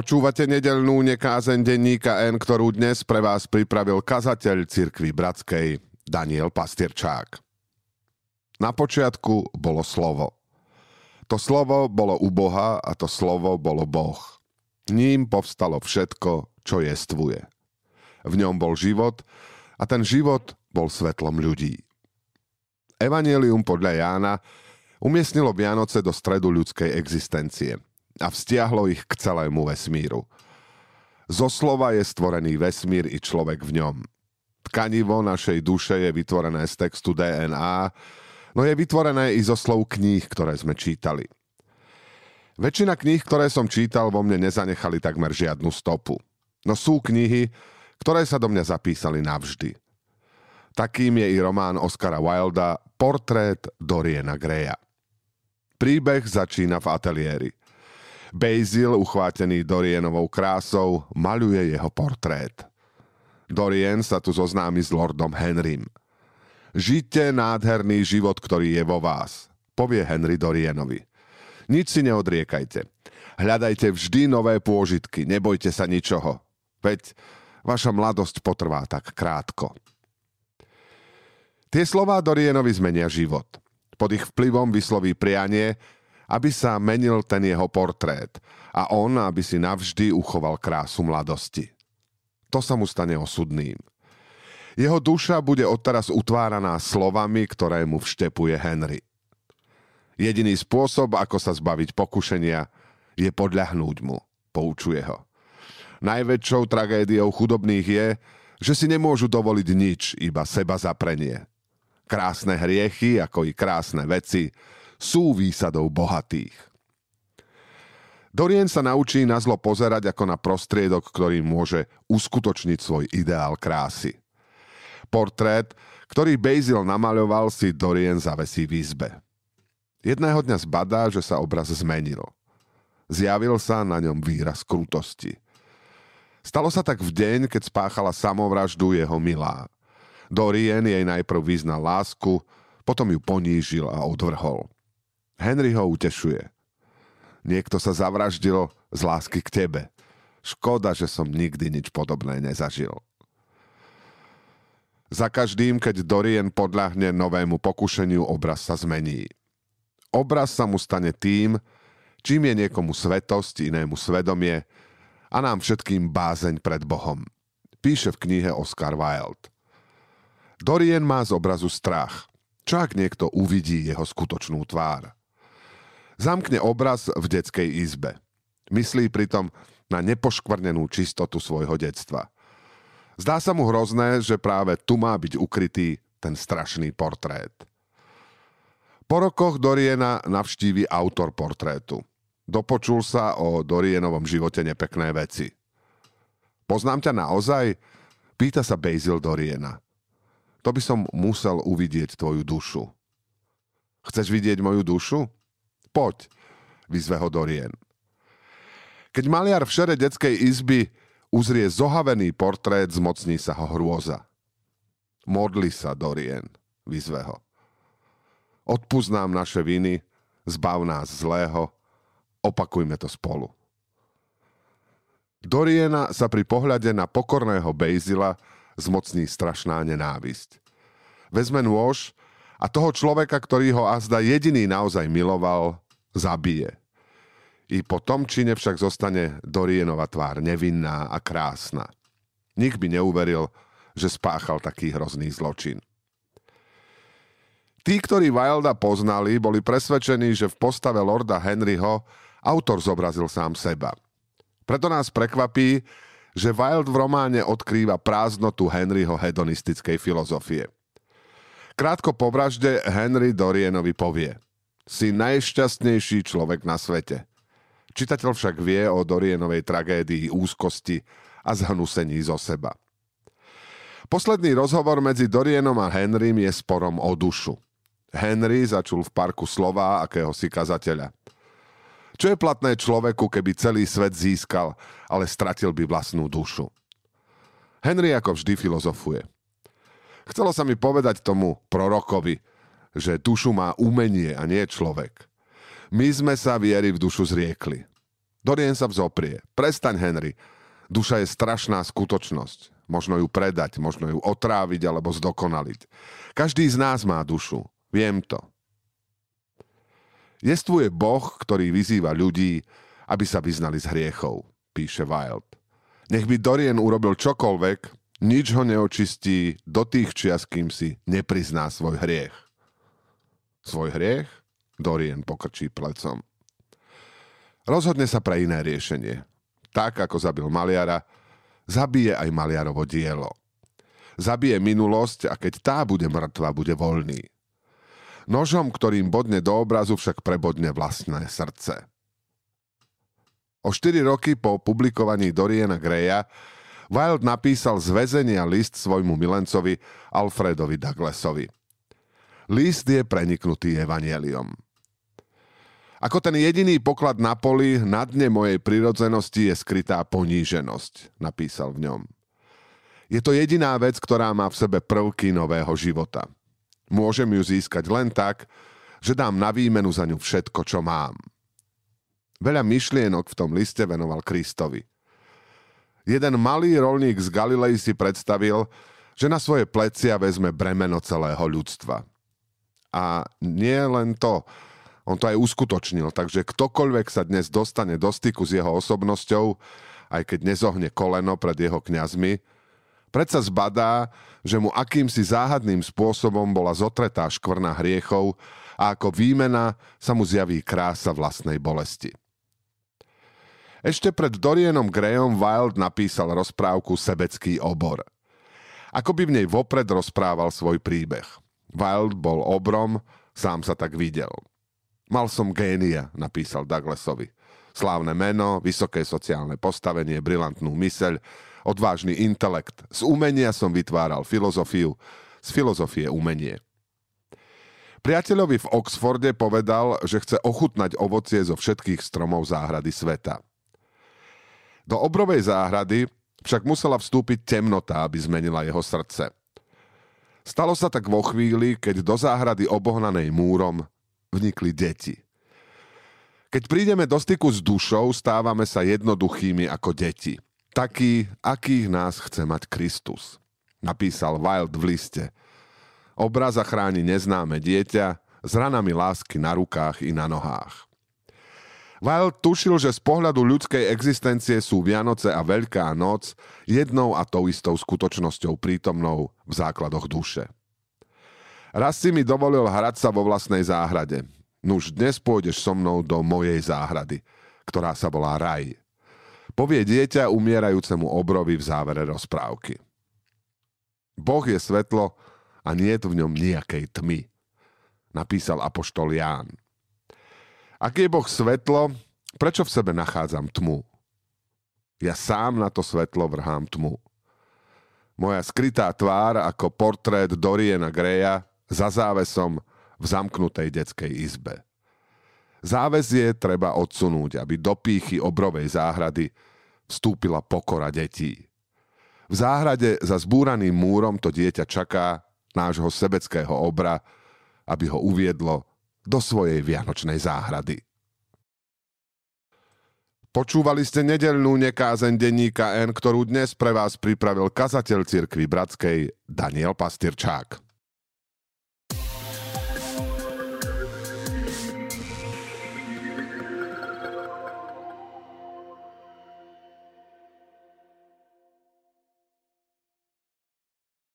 Počúvate nedelnú nekázen denníka N, ktorú dnes pre vás pripravil kazateľ cirkvi Bratskej Daniel Pastierčák. Na počiatku bolo slovo. To slovo bolo u Boha a to slovo bolo Boh. Ním povstalo všetko, čo jestvuje. V ňom bol život a ten život bol svetlom ľudí. Evangelium podľa Jána umiestnilo Vianoce do stredu ľudskej existencie – a vztiahlo ich k celému vesmíru. Zo slova je stvorený vesmír i človek v ňom. Tkanivo našej duše je vytvorené z textu DNA, no je vytvorené i zo slov kníh, ktoré sme čítali. Väčšina kníh, ktoré som čítal, vo mne nezanechali takmer žiadnu stopu. No sú knihy, ktoré sa do mňa zapísali navždy. Takým je i román Oscara Wilda Portrét Doriana Greya. Príbeh začína v ateliéri. Basil, uchvátený Dorienovou krásou, maľuje jeho portrét. Dorien sa tu zoznámi s lordom Henrym. Žite nádherný život, ktorý je vo vás, povie Henry Dorienovi. Nič si neodriekajte. Hľadajte vždy nové pôžitky, nebojte sa ničoho. Veď vaša mladosť potrvá tak krátko. Tie slová Dorienovi zmenia život. Pod ich vplyvom vysloví prianie, aby sa menil ten jeho portrét a on, aby si navždy uchoval krásu mladosti. To sa mu stane osudným. Jeho duša bude odteraz utváraná slovami, ktoré mu vštepuje Henry. Jediný spôsob, ako sa zbaviť pokušenia, je podľahnúť mu, poučuje ho. Najväčšou tragédiou chudobných je, že si nemôžu dovoliť nič, iba seba zaprenie. Krásne hriechy, ako i krásne veci, sú výsadou bohatých. Dorien sa naučí na zlo pozerať ako na prostriedok, ktorý môže uskutočniť svoj ideál krásy. Portrét, ktorý Basil namaľoval, si Dorien zavesí v izbe. Jedného dňa zbadá, že sa obraz zmenil. Zjavil sa na ňom výraz krutosti. Stalo sa tak v deň, keď spáchala samovraždu jeho milá. Dorien jej najprv vyznal lásku, potom ju ponížil a odvrhol. Henry ho utešuje. Niekto sa zavraždil z lásky k tebe. Škoda, že som nikdy nič podobné nezažil. Za každým, keď Dorien podľahne novému pokušeniu, obraz sa zmení. Obraz sa mu stane tým, čím je niekomu svetosť, inému svedomie a nám všetkým bázeň pred Bohom. Píše v knihe Oscar Wilde. Dorien má z obrazu strach. Čo ak niekto uvidí jeho skutočnú tvár? Zamkne obraz v detskej izbe. Myslí pritom na nepoškvrnenú čistotu svojho detstva. Zdá sa mu hrozné, že práve tu má byť ukrytý ten strašný portrét. Po rokoch Doriena navštívi autor portrétu. Dopočul sa o Dorienovom živote nepekné veci. Poznám ťa naozaj? Pýta sa Basil Doriena. To by som musel uvidieť tvoju dušu. Chceš vidieť moju dušu? Poď, vyzve ho Dorien. Keď maliar v šere detskej izby uzrie zohavený portrét, zmocní sa ho hrôza. Modli sa, Dorien, vyzve ho. Odpúsť naše viny, zbav nás zlého, opakujme to spolu. Doriena sa pri pohľade na pokorného Bejzila zmocní strašná nenávisť. Vezme nôž a toho človeka, ktorý ho azda jediný naozaj miloval, zabije. I po tom čine však zostane Dorienova tvár nevinná a krásna. Nik by neuveril, že spáchal taký hrozný zločin. Tí, ktorí Wilda poznali, boli presvedčení, že v postave lorda Henryho autor zobrazil sám seba. Preto nás prekvapí, že Wild v románe odkrýva prázdnotu Henryho hedonistickej filozofie – Krátko po vražde Henry Dorienovi povie Si najšťastnejší človek na svete. Čitateľ však vie o Dorienovej tragédii úzkosti a zhnusení zo seba. Posledný rozhovor medzi Dorienom a Henrym je sporom o dušu. Henry začul v parku slova akéhosi kazateľa. Čo je platné človeku, keby celý svet získal, ale stratil by vlastnú dušu? Henry ako vždy filozofuje. Chcelo sa mi povedať tomu prorokovi, že dušu má umenie a nie človek. My sme sa viery v dušu zriekli. Dorien sa vzoprie. Prestaň, Henry. Duša je strašná skutočnosť. Možno ju predať, možno ju otráviť alebo zdokonaliť. Každý z nás má dušu. Viem to. Jestvuje Boh, ktorý vyzýva ľudí, aby sa vyznali z hriechov, píše Wild. Nech by Dorien urobil čokoľvek, nič ho neočistí do tých čias, kým si neprizná svoj hriech. Svoj hriech? Dorien pokrčí plecom. Rozhodne sa pre iné riešenie. Tak, ako zabil maliara, zabije aj maliarovo dielo. Zabije minulosť a keď tá bude mŕtva, bude voľný. Nožom, ktorým bodne do obrazu, však prebodne vlastné srdce. O 4 roky po publikovaní Doriana Greya Wilde napísal z väzenia list svojmu milencovi Alfredovi Douglasovi. List je preniknutý evanieliom. Ako ten jediný poklad na poli, na dne mojej prirodzenosti je skrytá poníženosť, napísal v ňom. Je to jediná vec, ktorá má v sebe prvky nového života. Môžem ju získať len tak, že dám na výmenu za ňu všetko, čo mám. Veľa myšlienok v tom liste venoval Kristovi. Jeden malý rolník z Galilei si predstavil, že na svoje plecia vezme bremeno celého ľudstva. A nie len to, on to aj uskutočnil, takže ktokoľvek sa dnes dostane do styku s jeho osobnosťou, aj keď nezohne koleno pred jeho kňazmi, predsa zbadá, že mu akýmsi záhadným spôsobom bola zotretá škvrna hriechov a ako výmena sa mu zjaví krása vlastnej bolesti. Ešte pred Dorienom Graham Wild napísal rozprávku Sebecký obor. Ako by v nej vopred rozprával svoj príbeh. Wild bol obrom, sám sa tak videl – Mal som génia, napísal Douglasovi. Slávne meno, vysoké sociálne postavenie, brilantnú myseľ, odvážny intelekt. Z umenia som vytváral filozofiu, z filozofie umenie. Priateľovi v Oxforde povedal, že chce ochutnať ovocie zo všetkých stromov záhrady sveta. Do obrovej záhrady však musela vstúpiť temnota, aby zmenila jeho srdce. Stalo sa tak vo chvíli, keď do záhrady obohnanej múrom vnikli deti. Keď prídeme do styku s dušou, stávame sa jednoduchými ako deti. Takí, akých nás chce mať Kristus. Napísal Wild v liste. Obraz chráni neznáme dieťa s ranami lásky na rukách i na nohách. Wild tušil, že z pohľadu ľudskej existencie sú Vianoce a Veľká noc jednou a tou istou skutočnosťou prítomnou v základoch duše. Raz si mi dovolil hrať sa vo vlastnej záhrade. Nuž dnes pôjdeš so mnou do mojej záhrady, ktorá sa volá Raj. Povie dieťa umierajúcemu obrovi v závere rozprávky. Boh je svetlo a nie je v ňom nejakej tmy, napísal apoštol Ján. Ak je Boh svetlo, prečo v sebe nachádzam tmu? Ja sám na to svetlo vrhám tmu. Moja skrytá tvár ako portrét Doriena Greja za závesom v zamknutej detskej izbe. Záves je treba odsunúť, aby do pýchy obrovej záhrady vstúpila pokora detí. V záhrade za zbúraným múrom to dieťa čaká nášho sebeckého obra, aby ho uviedlo do svojej vianočnej záhrady. Počúvali ste nedelnú nekázen denníka N, ktorú dnes pre vás pripravil kazateľ cirkvi Bratskej Daniel Pastierčák.